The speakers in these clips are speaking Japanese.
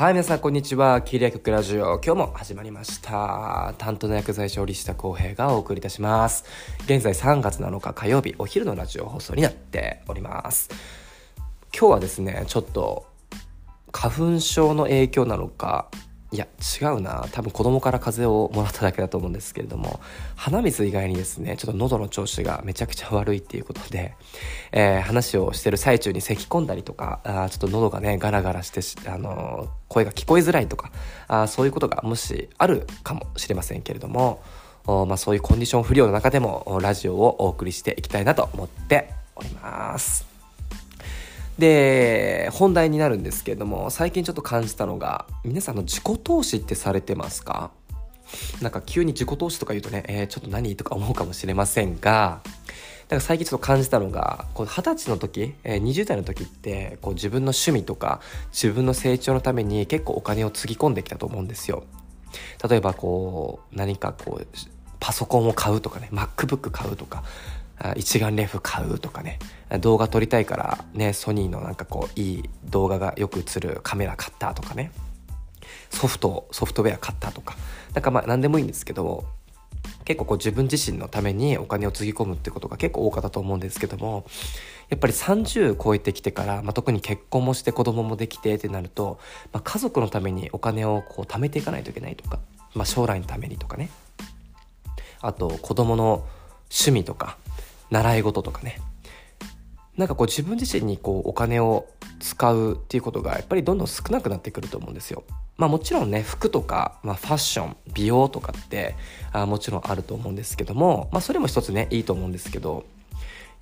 はい、皆さん、こんにちは。キリア局ラジオ、今日も始まりました。担当の薬剤師、折下公平がお送りいたします。現在3月7日火曜日、お昼のラジオ放送になっております。今日はですね、ちょっと、花粉症の影響なのか、いや、違うな。多分子供から風邪をもらっただけだと思うんですけれども、鼻水以外にですね、ちょっと喉の調子がめちゃくちゃ悪いっていうことで、えー話をしてる最中に咳き込んだりとか、あちょっと喉がね、ガラガラして、あのー声が聞こえづらいとか、あそういうことがもしあるかもしれませんけれども、おまあ、そういうコンディション不良の中でもラジオをお送りしていきたいなと思っております。で本題になるんですけれども最近ちょっと感じたのが皆さんの自己投資ってされてますか？なんか急に自己投資とか言うとね、えーちょっと何とか思うかもしれませんがなんか最近ちょっと感じたのが二十歳の時、えー20代の時ってこう自分の趣味とか自分の成長のために結構お金をつぎ込んできたと思うんですよ。例えばこう何かこうパソコンを買うとかね MacBook 買うとか一眼レフ買うとかね。動画撮りたいからねソニーのなんかこういい動画がよく映るカメラ買ったとかね。ソフトソフトウェア買ったとか。なんかまあ何でもいいんですけど結構こう自分自身のためにお金をつぎ込むってことが結構多かったと思うんですけどもやっぱり30超えてきてから、まあ、特に結婚もして子供もできてってなると、まあ、家族のためにお金をこう貯めていかないといけないとか、まあ、将来のためにとかね。あと子供の趣味とか習い事とかねなんかこう自分自身にこうお金を使うっていうことがやっぱりどんどん少なくなってくると思うんですよ。まあもちろんね服とか、まあ、ファッション美容とかってあもちろんあると思うんですけども、まあ、それも一つねいいと思うんですけど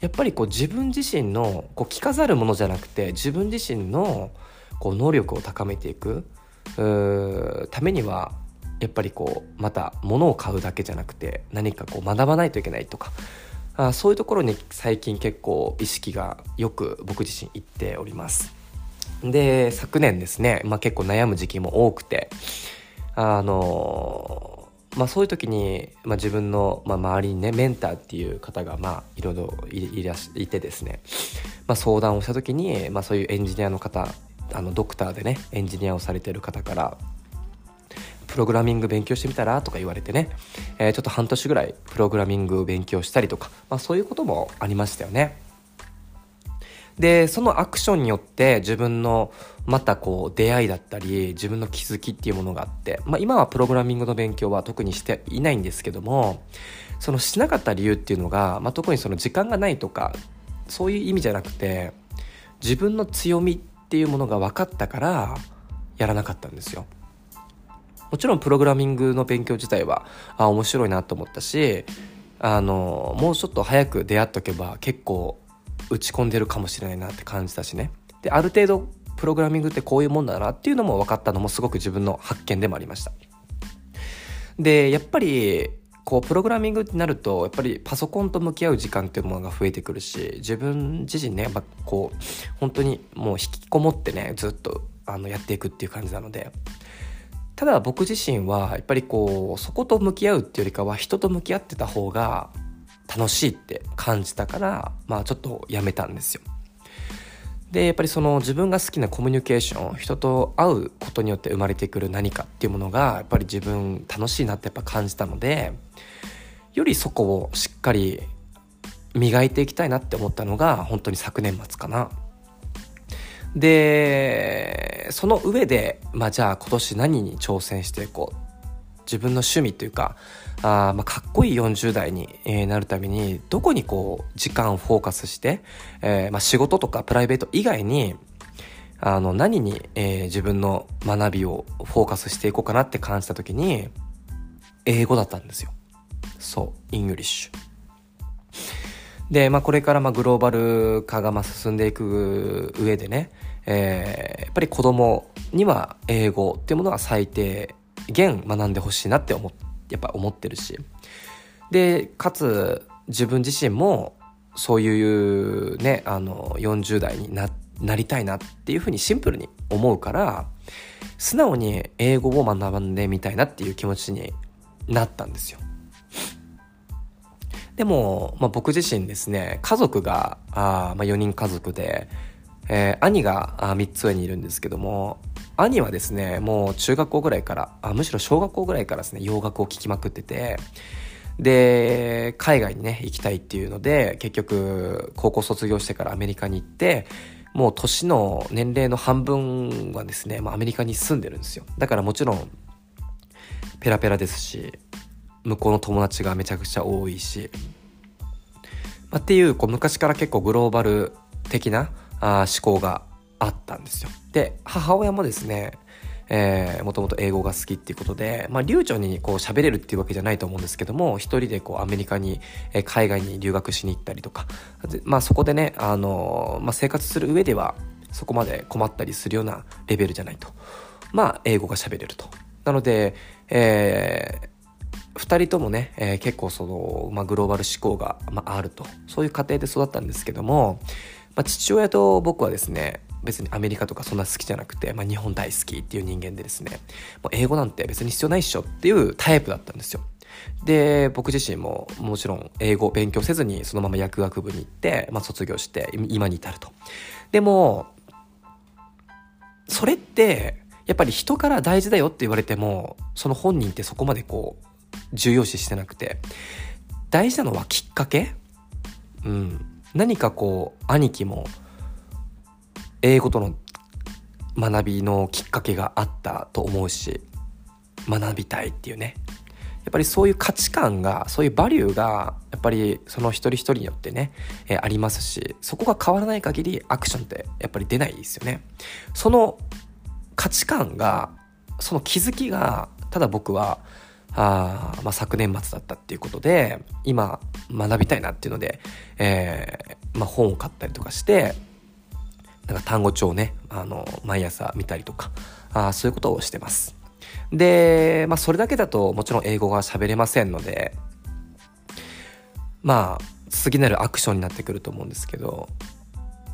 やっぱりこう自分自身のこう着飾るものじゃなくて自分自身のこう能力を高めていくためにはやっぱりこうまた物を買うだけじゃなくて何かこう学ばないといけないとかあそういうところに最近結構意識がよく僕自身いっております。で昨年ですね、まあ、結構悩む時期も多くてあのまあそういう時に、まあ、自分の、まあ、周りにねメンターっていう方がまあいろいろいらしいてですね、まあ、相談をした時に、まあ、そういうエンジニアの方あのドクターでねエンジニアをされてる方からプログラミング勉強してみたらとか言われてね、えーちょっと半年ぐらいプログラミングを勉強したりとか、まあ、そういうこともありましたよね。でそのアクションによって自分のまたこう出会いだったり自分の気づきっていうものがあって、まあ、今はプログラミングの勉強は特にしていないんですけどもそのしなかった理由っていうのが、まあ、特にその時間がないとかそういう意味じゃなくて自分の強みっていうものが分かったからやらなかったんですよ。もちろんプログラミングの勉強自体はあ面白いなと思ったしあのもうちょっと早く出会っとけば結構打ち込んでるかもしれないなって感じたしね。である程度プログラミングってこういうもんだなっていうのも分かったのもすごく自分の発見でもありました。でやっぱりこうプログラミングってなるとやっぱりパソコンと向き合う時間っていうものが増えてくるし自分自身ねやっぱこう本当にもう引きこもってねずっとあのやっていくっていう感じなのでただ僕自身はやっぱりこうそこと向き合うっていうよりかは人と向き合ってた方が楽しいって感じたからまあちょっとやめたんですよ。でやっぱりその自分が好きなコミュニケーション人と会うことによって生まれてくる何かっていうものがやっぱり自分楽しいなってやっぱ感じたのでよりそこをしっかり磨いていきたいなって思ったのが本当に昨年末かな。でその上で、まあ、じゃあ今年何に挑戦していこう。自分の趣味というかあ、まあ、かっこいい40代に、なるためにどこにこう時間をフォーカスして、えーまあ、仕事とかプライベート以外にあの何に、え自分の学びをフォーカスしていこうかなって感じた時に英語だったんですよ。そう English。で、まあ、これからまグローバル化がま進んでいく上でね、えーやっぱり子供には英語っていうものは最低限学んでほしいなって思っやっぱ思ってるしでかつ自分自身もそういうねあの40代にななりたいなっていうふうにシンプルに思うから素直に英語を学んでみたいなっていう気持ちになったんですよ。でも、まあ、僕自身ですね家族があ、まあ、4人家族で、えー、兄が3つ上にいるんですけども兄はですねもう中学校ぐらいからあむしろ小学校ぐらいからですね洋楽を聴きまくっててで海外にね行きたいっていうので結局高校卒業してからアメリカに行ってもう年の年齢の半分はですね、まあ、アメリカに住んでるんですよ。だからもちろんペラペラですし向こうの友達がめちゃくちゃ多いし、まあ、っていうこう昔から結構グローバル的なあ思考があったんですよ。で母親もですねえー、もともと英語が好きっていうことで、まあ、流暢にこう喋れるっていうわけじゃないと思うんですけども一人でこうアメリカに、えー、海外に留学しに行ったりとかまあ、そこでね、あのー、まあ、生活する上ではそこまで困ったりするようなレベルじゃないと。まあ英語が喋れると。なので、え、2人ともね、えー、結構その、まあ、グローバル思考が、まあ、あると。そういう家庭で育ったんですけども、まあ、父親と僕はですね別にアメリカとかそんな好きじゃなくて、まあ、日本大好きっていう人間でですねもう英語なんて別に必要ないっしょっていうタイプだったんですよ。で僕自身ももちろん英語勉強せずにそのまま薬学部に行って、まあ、卒業して今に至ると。でもそれってやっぱり人から大事だよって言われてもその本人ってそこまでこう重要視してなくて。大事なのはきっかけ。うん。何かこう兄貴も英語との学びのきっかけがあったと思うし学びたいっていうね。やっぱりそういう価値観がそういうバリューがやっぱりその一人一人によってね、えー、ありますしそこが変わらない限りアクションってやっぱり出ないですよね。その価値観がその気づきがただ僕はあまあ、昨年末だったっていうことで今学びたいなっていうので、えーまあ、本を買ったりとかしてなんか単語帳をね、あの、毎朝見たりとか、あそういうことをしてます。で、まあ、それだけだともちろん英語が喋れませんので、まあ、次なるアクションになってくると思うんですけど、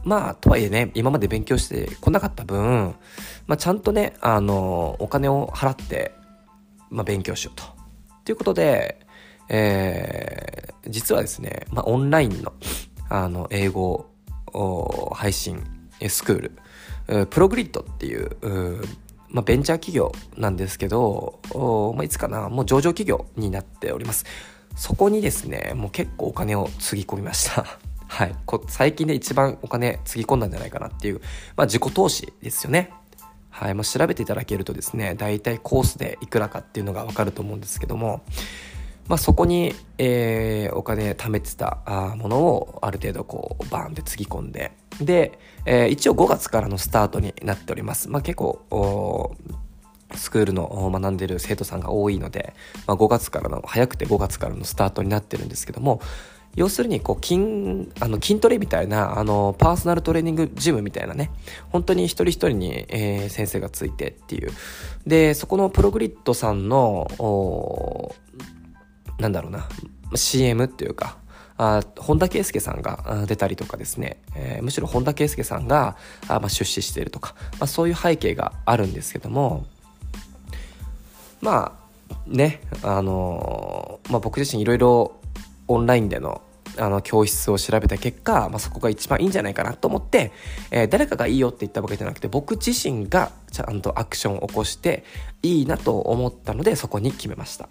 まあ、とはいえね、今まで勉強してこなかった分、まあ、ちゃんとね、あの、お金を払って、まあ、勉強しようと。ということで、えー、実はですね、まあ、オンラインの、あの、英語配信スクール、プログリッドっていう、まあ、ベンチャー企業なんですけど、まあ、いつかな、もう上場企業になっております。そこにですね、もう結構お金をつぎ込みました。はい。最近で一番お金つぎ込んだんじゃないかなっていう、まあ、自己投資ですよね。はい。まあ、調べていただけるとですね、大体コースでいくらかっていうのがわかると思うんですけども、まあ、そこに、えー、お金貯めてたものをある程度こうバーンってつぎ込んでで、えー、一応5月からのスタートになっております、まあ、結構スクールの学んでる生徒さんが多いので、まあ、5月からの早くて5月からのスタートになってるんですけども要するにこう筋あの筋トレみたいなあのパーソナルトレーニングジムみたいなね。本当に一人一人に、えー、先生がついてっていう。でそこのプログリッドさんのなんだろうな CM っていうかあ本田圭佑さんが出たりとかですね、えー、むしろ本田圭佑さんがあ、まあ、出資しているとか、まあ、そういう背景があるんですけどもまあねあのー、まあ、僕自身いろいろオンラインでのあの教室を調べた結果、まあ、そこが一番いいんじゃないかなと思って、えー、誰かがいいよって言ったわけじゃなくて僕自身がちゃんとアクションを起こしていいなと思ったのでそこに決めました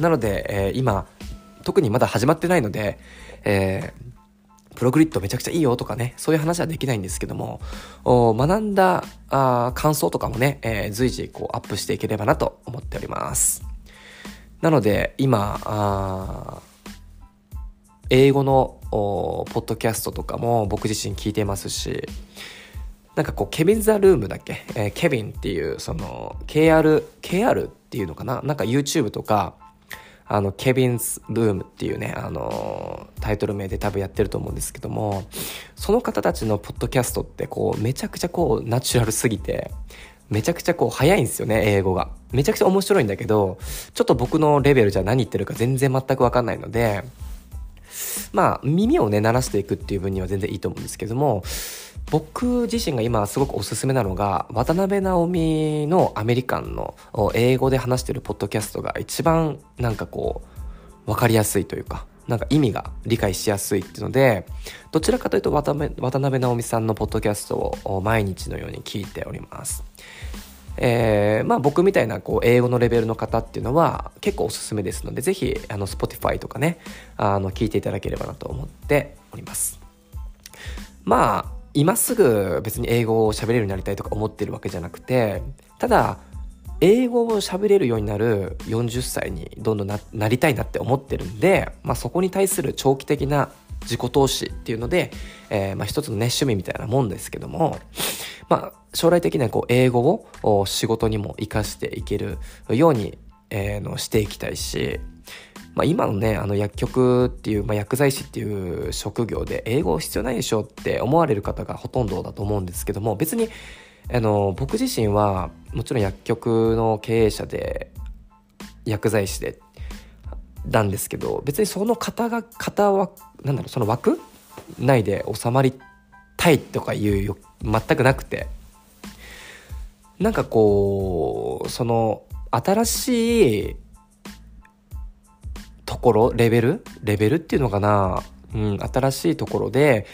なので、えー、今特にまだ始まってないので、えー、プログリッドめちゃくちゃいいよとかね、そういう話はできないんですけども、学んだあ感想とかもね、えー、随時こうアップしていければなと思っております。なので、今、あ英語のポッドキャストとかも僕自身聞いてますし、なんかこう、ケビン・ザ・ルームだっけ、えー、ケビンっていう、その、KR、KR っていうのかな？なんか YouTube とか、あの、ケビンス・ルームっていうね、あの、タイトル名で多分やってると思うんですけども、その方たちのポッドキャストってこう、めちゃくちゃこう、ナチュラルすぎて、めちゃくちゃこう、早いんですよね、英語が。めちゃくちゃ面白いんだけど、ちょっと僕のレベルじゃ何言ってるか全然全くわかんないので、まあ、耳をね、鳴らしていくっていう分には全然いいと思うんですけども、僕自身が今すごくおすすめなのが渡辺直美のアメリカンの英語で話してるポッドキャストが一番なんかこう分かりやすいというかなんか意味が理解しやすいっていうので、どちらかというと渡辺直美さんのポッドキャストを毎日のように聞いております。えー、まあ僕みたいなこう英語のレベルの方っていうのは結構おすすめですので、ぜひあの Spotify とかね、あの聞いていただければなと思っております。まあ、今すぐ別に英語を喋れるようになりたいとか思ってるわけじゃなくて、ただ、英語を喋れるようになる40歳にどんどんなりたいなって思ってるんで、まあ、そこに対する長期的な自己投資っていうので、えー、まあ一つのね、趣味みたいなもんですけども、まあ、将来的にはこう、英語を仕事にも活かしていけるように、えー、のしていきたいし、まあ、今のね、あの薬局っていう、まあ、薬剤師っていう職業で英語必要ないでしょって思われる方がほとんどだと思うんですけども、別に、あの、僕自身はもちろん薬局の経営者で、薬剤師で、なんですけど、別にその方が、方は、なんだろう、その枠内で収まりたいとかいう全くなくて、なんかこう、その、新しいところ、レベルレベルっていうのかなうん、新しいところで、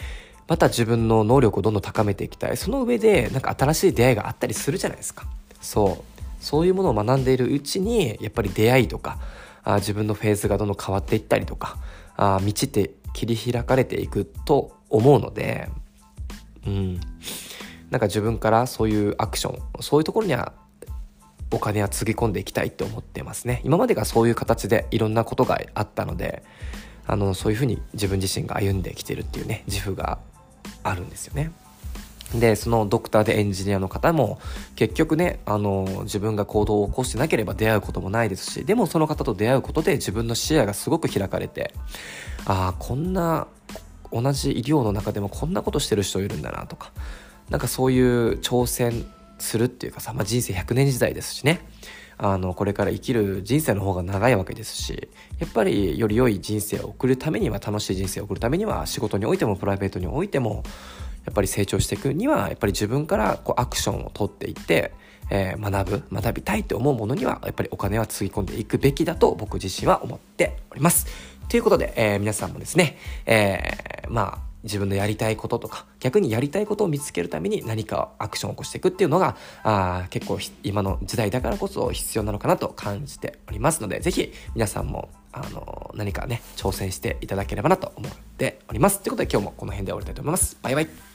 また自分の能力をどんどん高めていきたい。その上で、なんか新しい出会いがあったりするじゃないですか。そう。そういうものを学んでいるうちに、やっぱり出会いとか、あ自分のフェーズがどんどん変わっていったりとか、あ道って切り開かれていくと思うので、うん。なんか自分からそういうアクション、そういうところにはお金はつぎ込んでいきたいって思ってますね。今までがそういう形でいろんなことがあったので、あの、そういうふうに自分自身が歩んできてるっていうね、自負があるんですよね。で、そのドクターでエンジニアの方も結局ね、あの、自分が行動を起こしてなければ出会うこともないですし、でもその方と出会うことで自分の視野がすごく開かれて、ああ、こんな、同じ医療の中でもこんなことしてる人いるんだなとか、なんかそういう挑戦するっていうかさ、まあ、人生100年時代ですしね。あの、これから生きる人生の方が長いわけですし、やっぱりより良い人生を送るためには、楽しい人生を送るためには、仕事においてもプライベートにおいても、やっぱり成長していくには、やっぱり自分からこうアクションを取っていって、えー、学ぶ、学びたいと思うものには、やっぱりお金はつぎ込んでいくべきだと僕自身は思っております。ということで、えー、皆さんもですね、えー、まあ、自分のやりたいこととか、逆にやりたいことを見つけるために何かアクションを起こしていくっていうのが、あ結構今の時代だからこそ必要なのかなと感じておりますので、是非皆さんも、あの、何かね、挑戦していただければなと思っております。ということで今日もこの辺で終わりたいと思います。バイバイ。